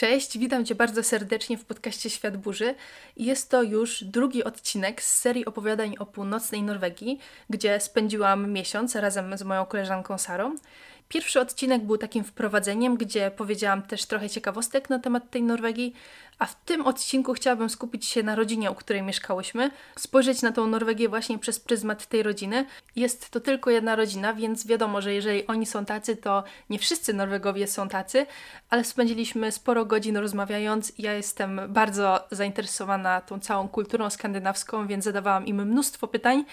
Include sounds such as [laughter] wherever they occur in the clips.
Cześć, witam Cię bardzo serdecznie w podcaście Świat Burzy. Jest to już drugi odcinek z serii opowiadań o północnej Norwegii, gdzie spędziłam miesiąc razem z moją koleżanką Sarą. Pierwszy odcinek był takim wprowadzeniem, gdzie powiedziałam też trochę ciekawostek na temat tej Norwegii, a w tym odcinku chciałabym skupić się na rodzinie, u której mieszkałyśmy, spojrzeć na tą Norwegię właśnie przez pryzmat tej rodziny. Jest to tylko jedna rodzina, więc wiadomo, że jeżeli oni są tacy, to nie wszyscy Norwegowie są tacy, ale spędziliśmy sporo godzin rozmawiając. Ja jestem bardzo zainteresowana tą całą kulturą skandynawską, więc zadawałam im mnóstwo pytań.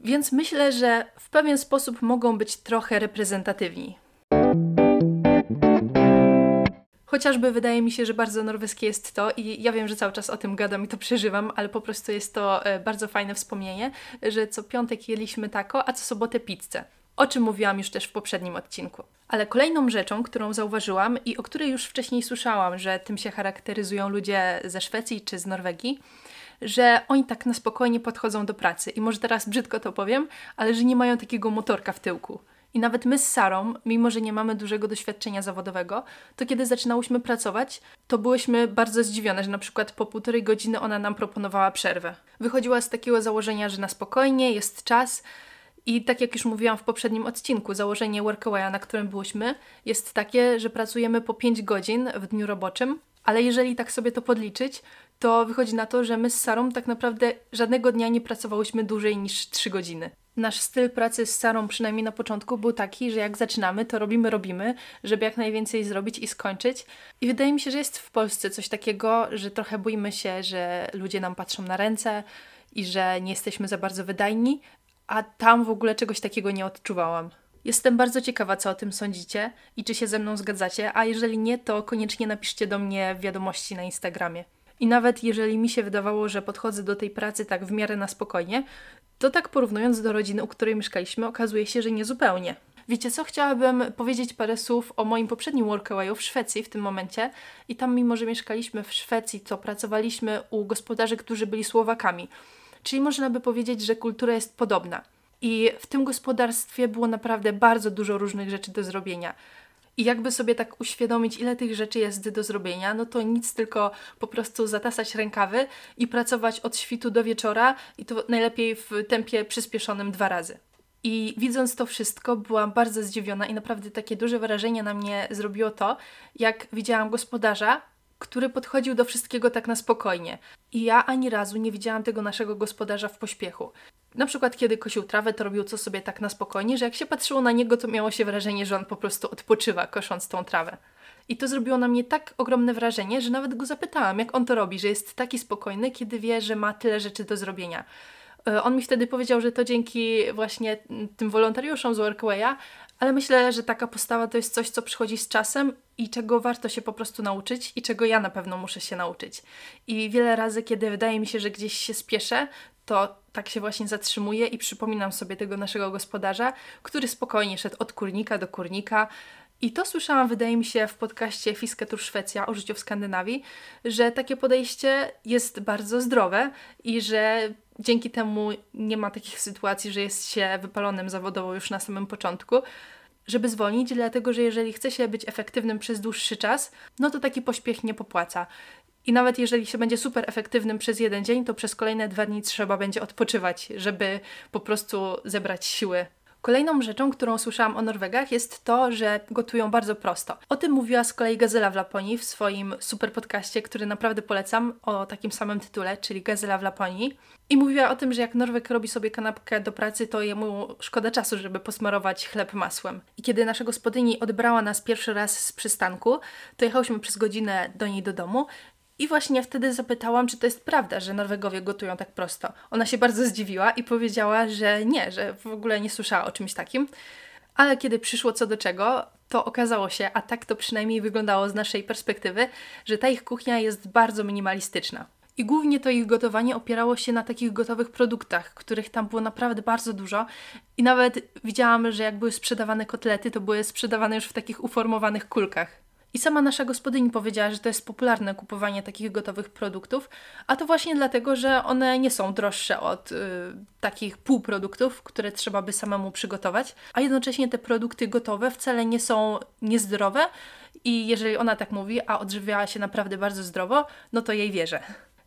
Więc myślę, że w pewien sposób mogą być trochę reprezentatywni. Chociażby wydaje mi się, że bardzo norweskie jest to i ja wiem, że cały czas o tym gadam i to przeżywam, ale po prostu jest to e, bardzo fajne wspomnienie, że co piątek jedliśmy tako, a co sobotę pizzę. O czym mówiłam już też w poprzednim odcinku. Ale kolejną rzeczą, którą zauważyłam i o której już wcześniej słyszałam, że tym się charakteryzują ludzie ze Szwecji czy z Norwegii, że oni tak na spokojnie podchodzą do pracy. I może teraz brzydko to powiem, ale że nie mają takiego motorka w tyłku. I nawet my z Sarą, mimo że nie mamy dużego doświadczenia zawodowego, to kiedy zaczynałyśmy pracować, to byłyśmy bardzo zdziwione, że na przykład po półtorej godziny ona nam proponowała przerwę. Wychodziła z takiego założenia, że na spokojnie jest czas. I tak jak już mówiłam w poprzednim odcinku, założenie Workawaya, na którym byłyśmy, jest takie, że pracujemy po 5 godzin w dniu roboczym, ale jeżeli tak sobie to podliczyć, to wychodzi na to, że my z Sarą tak naprawdę żadnego dnia nie pracowałyśmy dłużej niż 3 godziny. Nasz styl pracy z Sarą, przynajmniej na początku, był taki, że jak zaczynamy, to robimy, robimy, żeby jak najwięcej zrobić i skończyć. I wydaje mi się, że jest w Polsce coś takiego, że trochę boimy się, że ludzie nam patrzą na ręce i że nie jesteśmy za bardzo wydajni, a tam w ogóle czegoś takiego nie odczuwałam. Jestem bardzo ciekawa, co o tym sądzicie i czy się ze mną zgadzacie, a jeżeli nie, to koniecznie napiszcie do mnie wiadomości na Instagramie. I nawet jeżeli mi się wydawało, że podchodzę do tej pracy tak w miarę na spokojnie, to tak porównując do rodziny, u której mieszkaliśmy, okazuje się, że nie zupełnie. Wiecie co, chciałabym powiedzieć parę słów o moim poprzednim workawayu w Szwecji w tym momencie. I tam, mimo że mieszkaliśmy w Szwecji, to pracowaliśmy u gospodarzy, którzy byli Słowakami. Czyli można by powiedzieć, że kultura jest podobna. I w tym gospodarstwie było naprawdę bardzo dużo różnych rzeczy do zrobienia. I jakby sobie tak uświadomić, ile tych rzeczy jest do zrobienia, no to nic, tylko po prostu zatasać rękawy i pracować od świtu do wieczora i to najlepiej w tempie przyspieszonym dwa razy. I widząc to wszystko, byłam bardzo zdziwiona i naprawdę takie duże wrażenie na mnie zrobiło to, jak widziałam gospodarza, który podchodził do wszystkiego tak na spokojnie. I ja ani razu nie widziałam tego naszego gospodarza w pośpiechu. Na przykład, kiedy kosił trawę, to robił co sobie tak na spokojnie, że jak się patrzyło na niego, to miało się wrażenie, że on po prostu odpoczywa, kosząc tą trawę. I to zrobiło na mnie tak ogromne wrażenie, że nawet go zapytałam, jak on to robi, że jest taki spokojny, kiedy wie, że ma tyle rzeczy do zrobienia. E, on mi wtedy powiedział, że to dzięki właśnie tym wolontariuszom z Workwaya, ale myślę, że taka postawa to jest coś, co przychodzi z czasem i czego warto się po prostu nauczyć i czego ja na pewno muszę się nauczyć. I wiele razy, kiedy wydaje mi się, że gdzieś się spieszę, to tak się właśnie zatrzymuję i przypominam sobie tego naszego gospodarza, który spokojnie szedł od kurnika do kurnika. I to słyszałam, wydaje mi się, w podcaście Fisketur Szwecja o życiu w Skandynawii, że takie podejście jest bardzo zdrowe i że dzięki temu nie ma takich sytuacji, że jest się wypalonym zawodowo już na samym początku, żeby zwolnić, dlatego że jeżeli chce się być efektywnym przez dłuższy czas, no to taki pośpiech nie popłaca. I nawet jeżeli się będzie super efektywnym przez jeden dzień, to przez kolejne dwa dni trzeba będzie odpoczywać, żeby po prostu zebrać siły Kolejną rzeczą, którą słyszałam o Norwegach jest to, że gotują bardzo prosto. O tym mówiła z kolei Gazela w Laponii w swoim super podcaście, który naprawdę polecam, o takim samym tytule, czyli Gazela w Laponii. I mówiła o tym, że jak Norweg robi sobie kanapkę do pracy, to jemu szkoda czasu, żeby posmarować chleb masłem. I kiedy nasza gospodyni odbrała nas pierwszy raz z przystanku, to jechałyśmy przez godzinę do niej do domu i właśnie wtedy zapytałam, czy to jest prawda, że Norwegowie gotują tak prosto. Ona się bardzo zdziwiła i powiedziała, że nie, że w ogóle nie słyszała o czymś takim. Ale kiedy przyszło co do czego, to okazało się, a tak to przynajmniej wyglądało z naszej perspektywy, że ta ich kuchnia jest bardzo minimalistyczna. I głównie to ich gotowanie opierało się na takich gotowych produktach, których tam było naprawdę bardzo dużo. I nawet widziałam, że jak były sprzedawane kotlety, to były sprzedawane już w takich uformowanych kulkach. I sama nasza gospodyni powiedziała, że to jest popularne kupowanie takich gotowych produktów, a to właśnie dlatego, że one nie są droższe od y, takich półproduktów, które trzeba by samemu przygotować, a jednocześnie te produkty gotowe wcale nie są niezdrowe i jeżeli ona tak mówi, a odżywiała się naprawdę bardzo zdrowo, no to jej wierzę.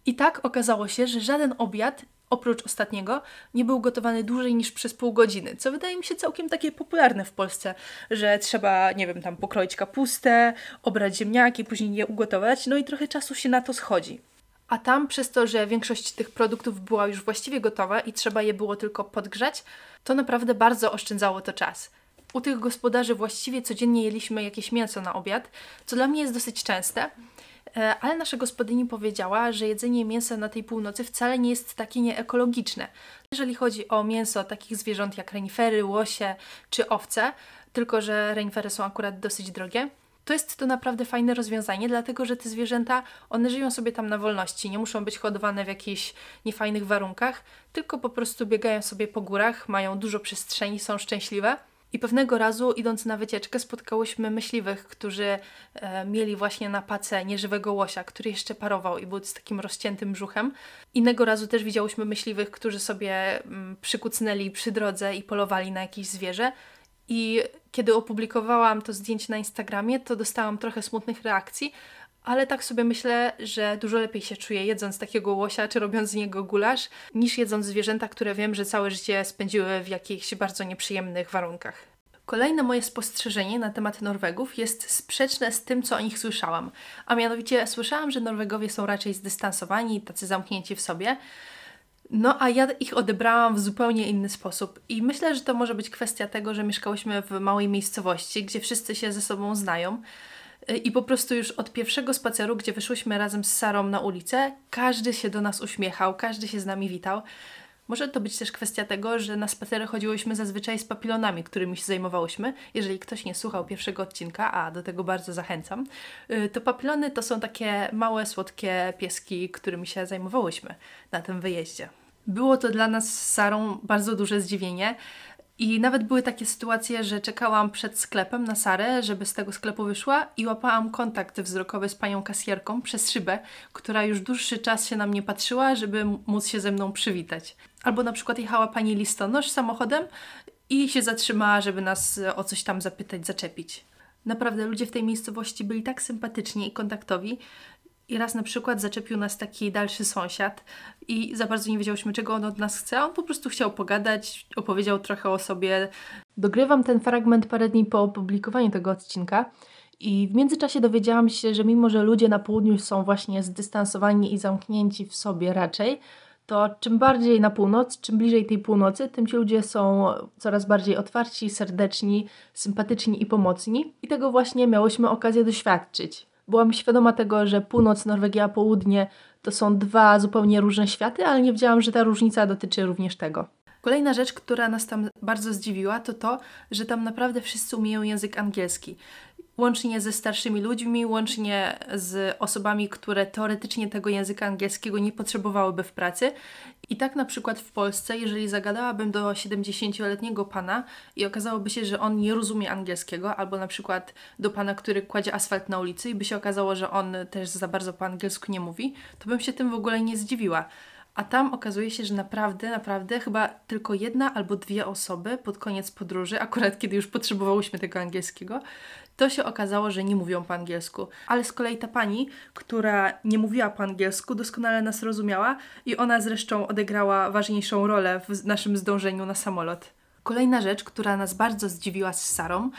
I tak okazało się, że żaden obiad oprócz ostatniego, nie był gotowany dłużej niż przez pół godziny, co wydaje mi się całkiem takie popularne w Polsce, że trzeba, nie wiem, tam pokroić kapustę, obrać ziemniaki, później je ugotować, no i trochę czasu się na to schodzi. A tam, przez to, że większość tych produktów była już właściwie gotowa i trzeba je było tylko podgrzać, to naprawdę bardzo oszczędzało to czas. U tych gospodarzy właściwie codziennie jedliśmy jakieś mięso na obiad, co dla mnie jest dosyć częste, ale nasza gospodyni powiedziała, że jedzenie mięsa na tej północy wcale nie jest takie nieekologiczne. Jeżeli chodzi o mięso takich zwierząt jak renifery, łosie czy owce, tylko że renifery są akurat dosyć drogie, to jest to naprawdę fajne rozwiązanie, dlatego że te zwierzęta, one żyją sobie tam na wolności, nie muszą być hodowane w jakichś niefajnych warunkach, tylko po prostu biegają sobie po górach, mają dużo przestrzeni, są szczęśliwe. I pewnego razu, idąc na wycieczkę, spotkałyśmy myśliwych, którzy e, mieli właśnie na pace nieżywego łosia, który jeszcze parował i był z takim rozciętym brzuchem. Innego razu też widziałyśmy myśliwych, którzy sobie mm, przykucnęli przy drodze i polowali na jakieś zwierzę. I kiedy opublikowałam to zdjęcie na Instagramie, to dostałam trochę smutnych reakcji, ale tak sobie myślę, że dużo lepiej się czuję jedząc takiego łosia, czy robiąc z niego gulasz, niż jedząc zwierzęta, które wiem, że całe życie spędziły w jakichś bardzo nieprzyjemnych warunkach. Kolejne moje spostrzeżenie na temat Norwegów jest sprzeczne z tym, co o nich słyszałam. A mianowicie słyszałam, że Norwegowie są raczej zdystansowani, tacy zamknięci w sobie. No a ja ich odebrałam w zupełnie inny sposób. I myślę, że to może być kwestia tego, że mieszkałyśmy w małej miejscowości, gdzie wszyscy się ze sobą znają. I po prostu już od pierwszego spaceru, gdzie wyszłyśmy razem z Sarą na ulicę, każdy się do nas uśmiechał, każdy się z nami witał. Może to być też kwestia tego, że na spacery chodziłyśmy zazwyczaj z papilonami, którymi się zajmowałyśmy. Jeżeli ktoś nie słuchał pierwszego odcinka, a do tego bardzo zachęcam, y, to papilony to są takie małe, słodkie pieski, którymi się zajmowałyśmy na tym wyjeździe. Było to dla nas z Sarą bardzo duże zdziwienie, i nawet były takie sytuacje, że czekałam przed sklepem na Sarę, żeby z tego sklepu wyszła i łapałam kontakt wzrokowy z panią kasjerką przez szybę, która już dłuższy czas się na mnie patrzyła, żeby móc się ze mną przywitać. Albo na przykład jechała pani listonosz samochodem i się zatrzymała, żeby nas o coś tam zapytać, zaczepić. Naprawdę ludzie w tej miejscowości byli tak sympatyczni i kontaktowi, i raz na przykład zaczepił nas taki dalszy sąsiad i za bardzo nie wiedziałyśmy, czego on od nas chce. On po prostu chciał pogadać, opowiedział trochę o sobie. Dogrywam ten fragment parę dni po opublikowaniu tego odcinka. I w międzyczasie dowiedziałam się, że mimo, że ludzie na południu są właśnie zdystansowani i zamknięci w sobie raczej, to czym bardziej na północ, czym bliżej tej północy, tym ci ludzie są coraz bardziej otwarci, serdeczni, sympatyczni i pomocni. I tego właśnie miałyśmy okazję doświadczyć. Byłam świadoma tego, że północ, Norwegia, południe to są dwa zupełnie różne światy, ale nie wiedziałam, że ta różnica dotyczy również tego. Kolejna rzecz, która nas tam bardzo zdziwiła, to to, że tam naprawdę wszyscy umieją język angielski łącznie ze starszymi ludźmi, łącznie z osobami, które teoretycznie tego języka angielskiego nie potrzebowałyby w pracy. I tak na przykład w Polsce, jeżeli zagadałabym do 70-letniego pana i okazałoby się, że on nie rozumie angielskiego, albo na przykład do pana, który kładzie asfalt na ulicy i by się okazało, że on też za bardzo po angielsku nie mówi, to bym się tym w ogóle nie zdziwiła. A tam okazuje się, że naprawdę, naprawdę chyba tylko jedna albo dwie osoby pod koniec podróży, akurat kiedy już potrzebowałyśmy tego angielskiego, to się okazało, że nie mówią po angielsku. Ale z kolei ta pani, która nie mówiła po angielsku, doskonale nas rozumiała i ona zresztą odegrała ważniejszą rolę w naszym zdążeniu na samolot. Kolejna rzecz, która nas bardzo zdziwiła z Sarą,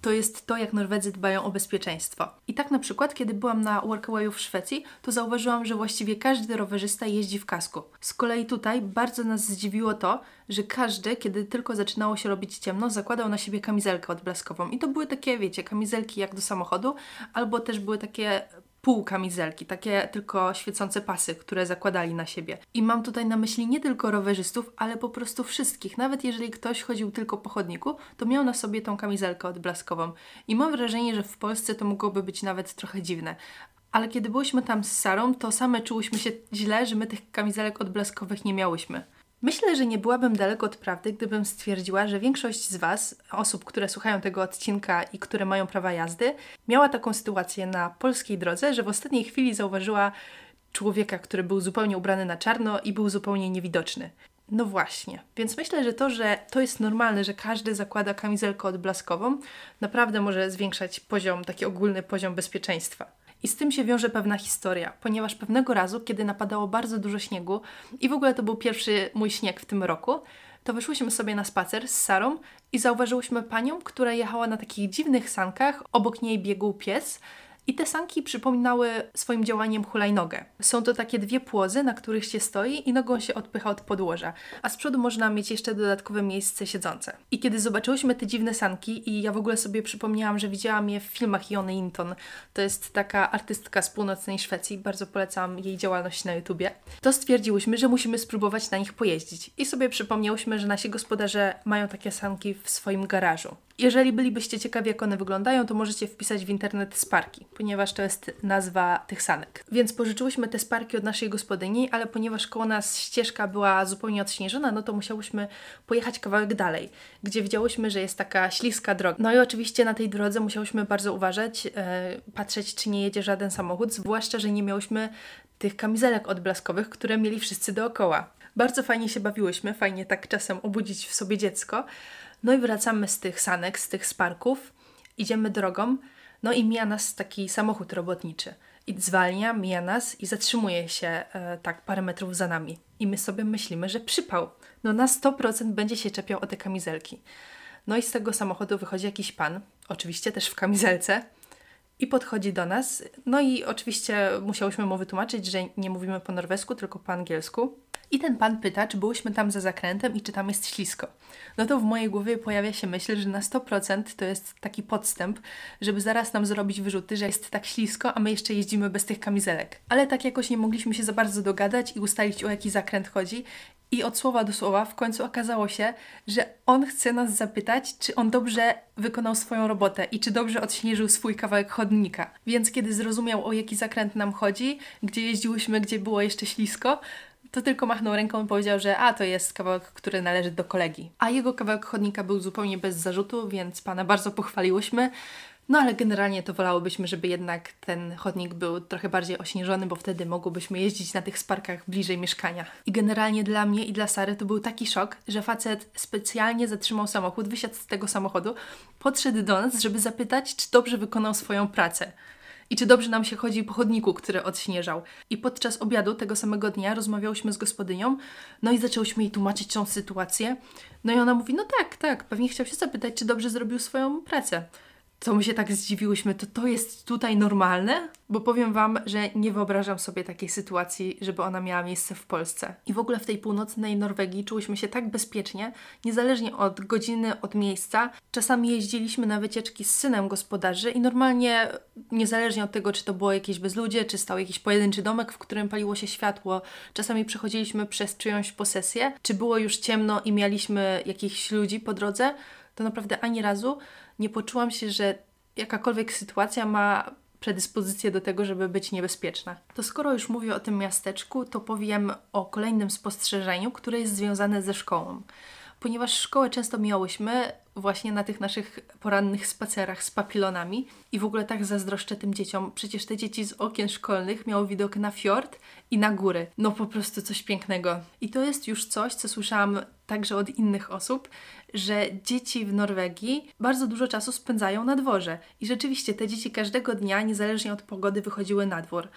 to jest to, jak Norwedzy dbają o bezpieczeństwo. I tak na przykład, kiedy byłam na Workawayu w Szwecji, to zauważyłam, że właściwie każdy rowerzysta jeździ w kasku. Z kolei tutaj bardzo nas zdziwiło to, że każdy, kiedy tylko zaczynało się robić ciemno, zakładał na siebie kamizelkę odblaskową. I to były takie, wiecie, kamizelki jak do samochodu, albo też były takie pół kamizelki, takie tylko świecące pasy, które zakładali na siebie. I mam tutaj na myśli nie tylko rowerzystów, ale po prostu wszystkich. Nawet jeżeli ktoś chodził tylko po chodniku, to miał na sobie tą kamizelkę odblaskową. I mam wrażenie, że w Polsce to mogłoby być nawet trochę dziwne. Ale kiedy byliśmy tam z Sarą, to same czułyśmy się źle, że my tych kamizelek odblaskowych nie miałyśmy. Myślę, że nie byłabym daleko od prawdy, gdybym stwierdziła, że większość z Was, osób, które słuchają tego odcinka i które mają prawa jazdy, miała taką sytuację na polskiej drodze, że w ostatniej chwili zauważyła człowieka, który był zupełnie ubrany na czarno i był zupełnie niewidoczny. No właśnie, więc myślę, że to, że to jest normalne, że każdy zakłada kamizelkę odblaskową, naprawdę może zwiększać poziom, taki ogólny poziom bezpieczeństwa. I z tym się wiąże pewna historia, ponieważ pewnego razu, kiedy napadało bardzo dużo śniegu i w ogóle to był pierwszy mój śnieg w tym roku, to wyszłyśmy sobie na spacer z Sarą i zauważyłyśmy panią, która jechała na takich dziwnych sankach, obok niej biegł pies i te sanki przypominały swoim działaniem hulajnogę. Są to takie dwie płozy, na których się stoi i nogą się odpycha od podłoża, a z przodu można mieć jeszcze dodatkowe miejsce siedzące. I kiedy zobaczyłyśmy te dziwne sanki i ja w ogóle sobie przypomniałam, że widziałam je w filmach Jony Inton, to jest taka artystka z północnej Szwecji, bardzo polecam jej działalność na YouTubie, to stwierdziłyśmy, że musimy spróbować na nich pojeździć. I sobie przypomniałyśmy, że nasi gospodarze mają takie sanki w swoim garażu. Jeżeli bylibyście ciekawi, jak one wyglądają, to możecie wpisać w internet Sparki, ponieważ to jest nazwa tych sanek. Więc pożyczyłyśmy te Sparki od naszej gospodyni, ale ponieważ koło nas ścieżka była zupełnie odśnieżona, no to musiałyśmy pojechać kawałek dalej, gdzie widziałyśmy, że jest taka śliska droga. No i oczywiście na tej drodze musiałyśmy bardzo uważać, yy, patrzeć, czy nie jedzie żaden samochód, zwłaszcza, że nie miałyśmy tych kamizelek odblaskowych, które mieli wszyscy dookoła. Bardzo fajnie się bawiłyśmy, fajnie tak czasem obudzić w sobie dziecko. No i wracamy z tych sanek, z tych sparków, idziemy drogą, no i mija nas taki samochód robotniczy. I zwalnia, mija nas i zatrzymuje się e, tak parę metrów za nami. I my sobie myślimy, że przypał. No na 100% będzie się czepiał o te kamizelki. No i z tego samochodu wychodzi jakiś pan, oczywiście też w kamizelce, i podchodzi do nas. No i oczywiście musiałyśmy mu wytłumaczyć, że nie mówimy po norwesku, tylko po angielsku. I ten pan pyta, czy byłyśmy tam za zakrętem i czy tam jest ślisko. No to w mojej głowie pojawia się myśl, że na 100% to jest taki podstęp, żeby zaraz nam zrobić wyrzuty, że jest tak ślisko, a my jeszcze jeździmy bez tych kamizelek. Ale tak jakoś nie mogliśmy się za bardzo dogadać i ustalić, o jaki zakręt chodzi. I od słowa do słowa w końcu okazało się, że on chce nas zapytać, czy on dobrze wykonał swoją robotę i czy dobrze odśnieżył swój kawałek chodnika. Więc kiedy zrozumiał, o jaki zakręt nam chodzi, gdzie jeździłyśmy, gdzie było jeszcze ślisko, to tylko machnął ręką i powiedział, że a, to jest kawałek, który należy do kolegi. A jego kawałek chodnika był zupełnie bez zarzutu, więc pana bardzo pochwaliłyśmy. No ale generalnie to wolałybyśmy, żeby jednak ten chodnik był trochę bardziej ośnieżony, bo wtedy mogłybyśmy jeździć na tych sparkach bliżej mieszkania. I generalnie dla mnie i dla Sary to był taki szok, że facet specjalnie zatrzymał samochód, wysiadł z tego samochodu, podszedł do nas, żeby zapytać, czy dobrze wykonał swoją pracę i czy dobrze nam się chodzi po chodniku, który odśnieżał. I podczas obiadu tego samego dnia rozmawiałyśmy z gospodynią, no i zaczęłyśmy jej tłumaczyć tą sytuację. No i ona mówi, no tak, tak, pewnie chciał się zapytać, czy dobrze zrobił swoją pracę co my się tak zdziwiłyśmy, to to jest tutaj normalne? Bo powiem Wam, że nie wyobrażam sobie takiej sytuacji, żeby ona miała miejsce w Polsce. I w ogóle w tej północnej Norwegii czułyśmy się tak bezpiecznie, niezależnie od godziny, od miejsca. Czasami jeździliśmy na wycieczki z synem gospodarzy i normalnie, niezależnie od tego, czy to było jakieś bezludzie, czy stał jakiś pojedynczy domek, w którym paliło się światło, czasami przechodziliśmy przez czyjąś posesję, czy było już ciemno i mieliśmy jakichś ludzi po drodze, to naprawdę ani razu nie poczułam się, że jakakolwiek sytuacja ma predyspozycję do tego, żeby być niebezpieczna. To skoro już mówię o tym miasteczku, to powiem o kolejnym spostrzeżeniu, które jest związane ze szkołą. Ponieważ szkołę często miałyśmy właśnie na tych naszych porannych spacerach z papilonami i w ogóle tak zazdroszczę tym dzieciom. Przecież te dzieci z okien szkolnych miały widok na fiord i na góry. No po prostu coś pięknego. I to jest już coś, co słyszałam także od innych osób, że dzieci w Norwegii bardzo dużo czasu spędzają na dworze. I rzeczywiście te dzieci każdego dnia, niezależnie od pogody, wychodziły na dwór.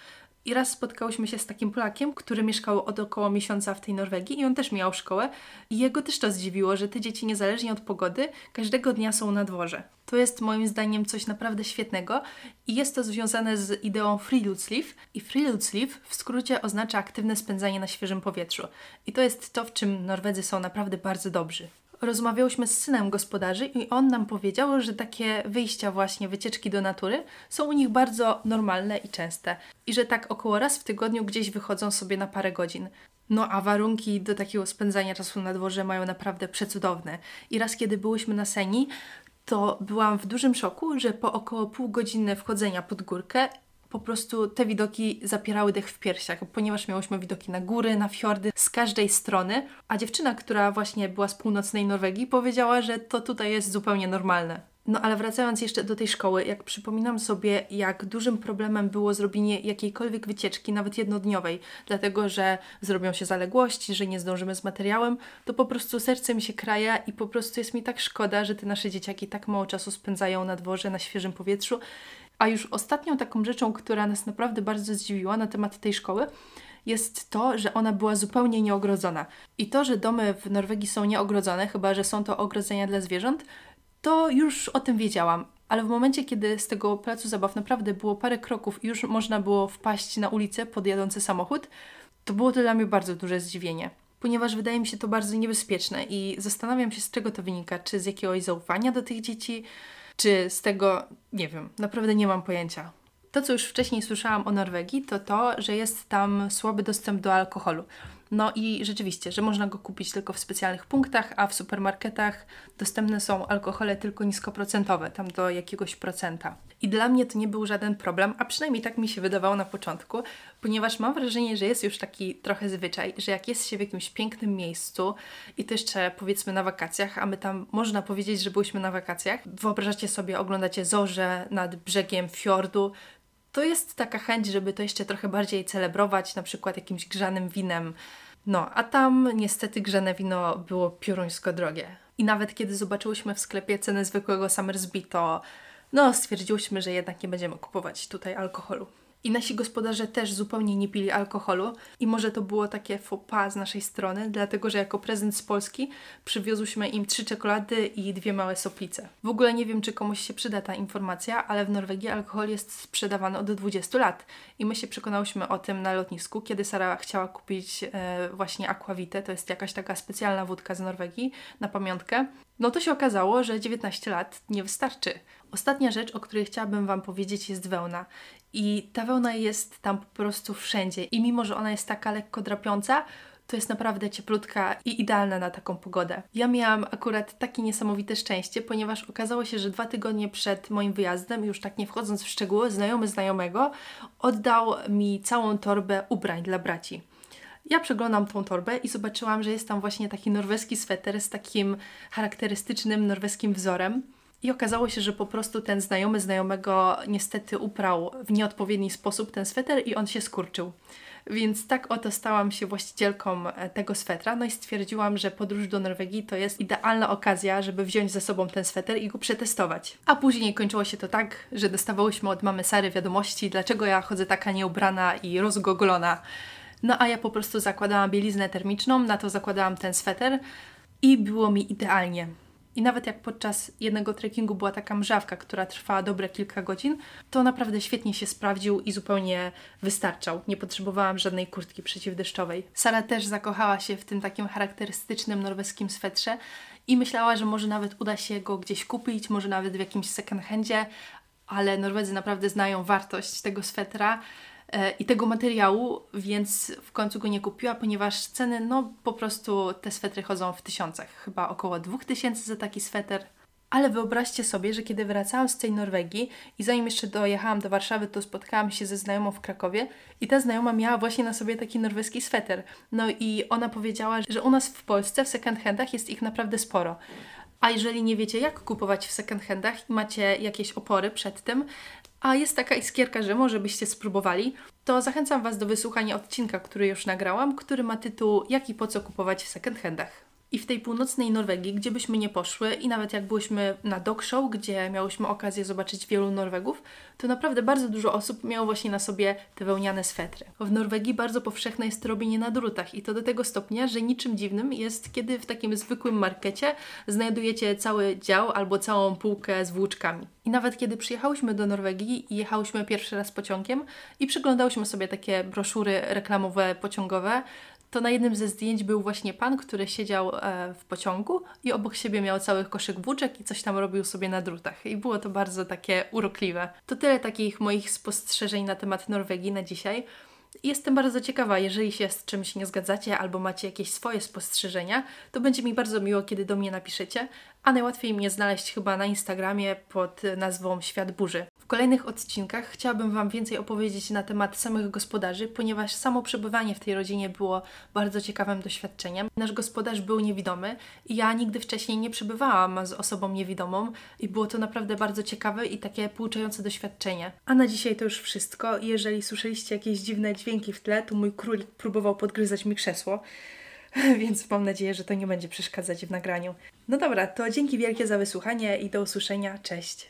I raz spotkałyśmy się z takim Polakiem, który mieszkał od około miesiąca w tej Norwegii i on też miał szkołę i jego też to zdziwiło, że te dzieci niezależnie od pogody każdego dnia są na dworze. To jest moim zdaniem coś naprawdę świetnego i jest to związane z ideą Friluftsliv i Friluftsliv w skrócie oznacza aktywne spędzanie na świeżym powietrzu. I to jest to, w czym Norwedzy są naprawdę bardzo dobrzy rozmawiałyśmy z synem gospodarzy i on nam powiedział, że takie wyjścia właśnie, wycieczki do natury są u nich bardzo normalne i częste. I że tak około raz w tygodniu gdzieś wychodzą sobie na parę godzin. No a warunki do takiego spędzania czasu na dworze mają naprawdę przecudowne. I raz kiedy byłyśmy na Seni, to byłam w dużym szoku, że po około pół godziny wchodzenia pod górkę po prostu te widoki zapierały dech w piersiach, ponieważ miałyśmy widoki na góry, na fiordy z każdej strony, a dziewczyna, która właśnie była z północnej Norwegii, powiedziała, że to tutaj jest zupełnie normalne. No ale wracając jeszcze do tej szkoły, jak przypominam sobie, jak dużym problemem było zrobienie jakiejkolwiek wycieczki, nawet jednodniowej, dlatego że zrobią się zaległości, że nie zdążymy z materiałem, to po prostu serce mi się kraja i po prostu jest mi tak szkoda, że te nasze dzieciaki tak mało czasu spędzają na dworze, na świeżym powietrzu. A już ostatnią taką rzeczą, która nas naprawdę bardzo zdziwiła na temat tej szkoły, jest to, że ona była zupełnie nieogrodzona. I to, że domy w Norwegii są nieogrodzone, chyba że są to ogrodzenia dla zwierząt, to już o tym wiedziałam. Ale w momencie, kiedy z tego placu zabaw naprawdę było parę kroków i już można było wpaść na ulicę pod jadący samochód, to było to dla mnie bardzo duże zdziwienie. Ponieważ wydaje mi się to bardzo niebezpieczne i zastanawiam się, z czego to wynika. Czy z jakiegoś zaufania do tych dzieci, czy z tego, nie wiem, naprawdę nie mam pojęcia. To, co już wcześniej słyszałam o Norwegii, to to, że jest tam słaby dostęp do alkoholu. No i rzeczywiście, że można go kupić tylko w specjalnych punktach, a w supermarketach dostępne są alkohole tylko niskoprocentowe, tam do jakiegoś procenta. I dla mnie to nie był żaden problem, a przynajmniej tak mi się wydawało na początku, ponieważ mam wrażenie, że jest już taki trochę zwyczaj, że jak jest się w jakimś pięknym miejscu i to jeszcze powiedzmy na wakacjach, a my tam można powiedzieć, że byliśmy na wakacjach, wyobrażacie sobie, oglądacie zorze nad brzegiem fiordu, to jest taka chęć, żeby to jeszcze trochę bardziej celebrować, na przykład jakimś grzanym winem. No, a tam niestety grzane wino było pioruńsko drogie. I nawet kiedy zobaczyłyśmy w sklepie cenę zwykłego Summersby, to no, stwierdziłyśmy, że jednak nie będziemy kupować tutaj alkoholu. I nasi gospodarze też zupełnie nie pili alkoholu i może to było takie faux pas z naszej strony, dlatego że jako prezent z Polski przywiozłyśmy im trzy czekolady i dwie małe soplice. W ogóle nie wiem, czy komuś się przyda ta informacja, ale w Norwegii alkohol jest sprzedawany od 20 lat i my się przekonałyśmy o tym na lotnisku, kiedy Sara chciała kupić e, właśnie aquavite, to jest jakaś taka specjalna wódka z Norwegii na pamiątkę. No to się okazało, że 19 lat nie wystarczy. Ostatnia rzecz, o której chciałabym Wam powiedzieć, jest wełna. I ta wełna jest tam po prostu wszędzie. I mimo, że ona jest taka lekko drapiąca, to jest naprawdę cieplutka i idealna na taką pogodę. Ja miałam akurat takie niesamowite szczęście, ponieważ okazało się, że dwa tygodnie przed moim wyjazdem, już tak nie wchodząc w szczegóły, znajomy znajomego oddał mi całą torbę ubrań dla braci. Ja przeglądam tą torbę i zobaczyłam, że jest tam właśnie taki norweski sweter z takim charakterystycznym norweskim wzorem. I okazało się, że po prostu ten znajomy znajomego niestety uprał w nieodpowiedni sposób ten sweter i on się skurczył. Więc tak oto stałam się właścicielką e, tego swetra, no i stwierdziłam, że podróż do Norwegii to jest idealna okazja, żeby wziąć ze sobą ten sweter i go przetestować. A później kończyło się to tak, że dostawałyśmy od mamy Sary wiadomości, dlaczego ja chodzę taka nieubrana i rozgogolona. No a ja po prostu zakładałam bieliznę termiczną, na to zakładałam ten sweter i było mi idealnie. I nawet jak podczas jednego trekkingu była taka mrzawka, która trwała dobre kilka godzin, to naprawdę świetnie się sprawdził i zupełnie wystarczał. Nie potrzebowałam żadnej kurtki przeciwdeszczowej. Sara też zakochała się w tym takim charakterystycznym norweskim swetrze i myślała, że może nawet uda się go gdzieś kupić, może nawet w jakimś second handzie, ale Norwedzy naprawdę znają wartość tego swetra i tego materiału, więc w końcu go nie kupiła, ponieważ ceny, no po prostu te swetry chodzą w tysiącach, chyba około dwóch tysięcy za taki sweter. Ale wyobraźcie sobie, że kiedy wracałam z tej Norwegii i zanim jeszcze dojechałam do Warszawy, to spotkałam się ze znajomą w Krakowie i ta znajoma miała właśnie na sobie taki norweski sweter. No i ona powiedziała, że u nas w Polsce w second handach jest ich naprawdę sporo. A jeżeli nie wiecie, jak kupować w second handach i macie jakieś opory przed tym, a jest taka iskierka, że może byście spróbowali, to zachęcam Was do wysłuchania odcinka, który już nagrałam, który ma tytuł Jak i po co kupować w second handach. I w tej północnej Norwegii, gdzie byśmy nie poszły, i nawet jak byliśmy na dog gdzie miałyśmy okazję zobaczyć wielu Norwegów, to naprawdę bardzo dużo osób miało właśnie na sobie te wełniane swetry. W Norwegii bardzo powszechne jest robienie na drutach i to do tego stopnia, że niczym dziwnym jest, kiedy w takim zwykłym markecie znajdujecie cały dział albo całą półkę z włóczkami. I nawet kiedy przyjechałyśmy do Norwegii i jechałyśmy pierwszy raz pociągiem i przyglądałyśmy sobie takie broszury reklamowe pociągowe, to na jednym ze zdjęć był właśnie pan, który siedział e, w pociągu i obok siebie miał cały koszyk włóczek i coś tam robił sobie na drutach. I było to bardzo takie urokliwe. To tyle takich moich spostrzeżeń na temat Norwegii na dzisiaj. Jestem bardzo ciekawa, jeżeli się z czymś nie zgadzacie albo macie jakieś swoje spostrzeżenia, to będzie mi bardzo miło, kiedy do mnie napiszecie, a najłatwiej mnie znaleźć chyba na Instagramie pod nazwą Świat Burzy. W kolejnych odcinkach chciałabym Wam więcej opowiedzieć na temat samych gospodarzy, ponieważ samo przebywanie w tej rodzinie było bardzo ciekawym doświadczeniem. Nasz gospodarz był niewidomy i ja nigdy wcześniej nie przebywałam z osobą niewidomą i było to naprawdę bardzo ciekawe i takie pouczające doświadczenie. A na dzisiaj to już wszystko. Jeżeli słyszeliście jakieś dziwne dźwięki w tle, to mój królik próbował podgryzać mi krzesło. [laughs] Więc mam nadzieję, że to nie będzie przeszkadzać w nagraniu. No dobra, to dzięki wielkie za wysłuchanie i do usłyszenia. Cześć!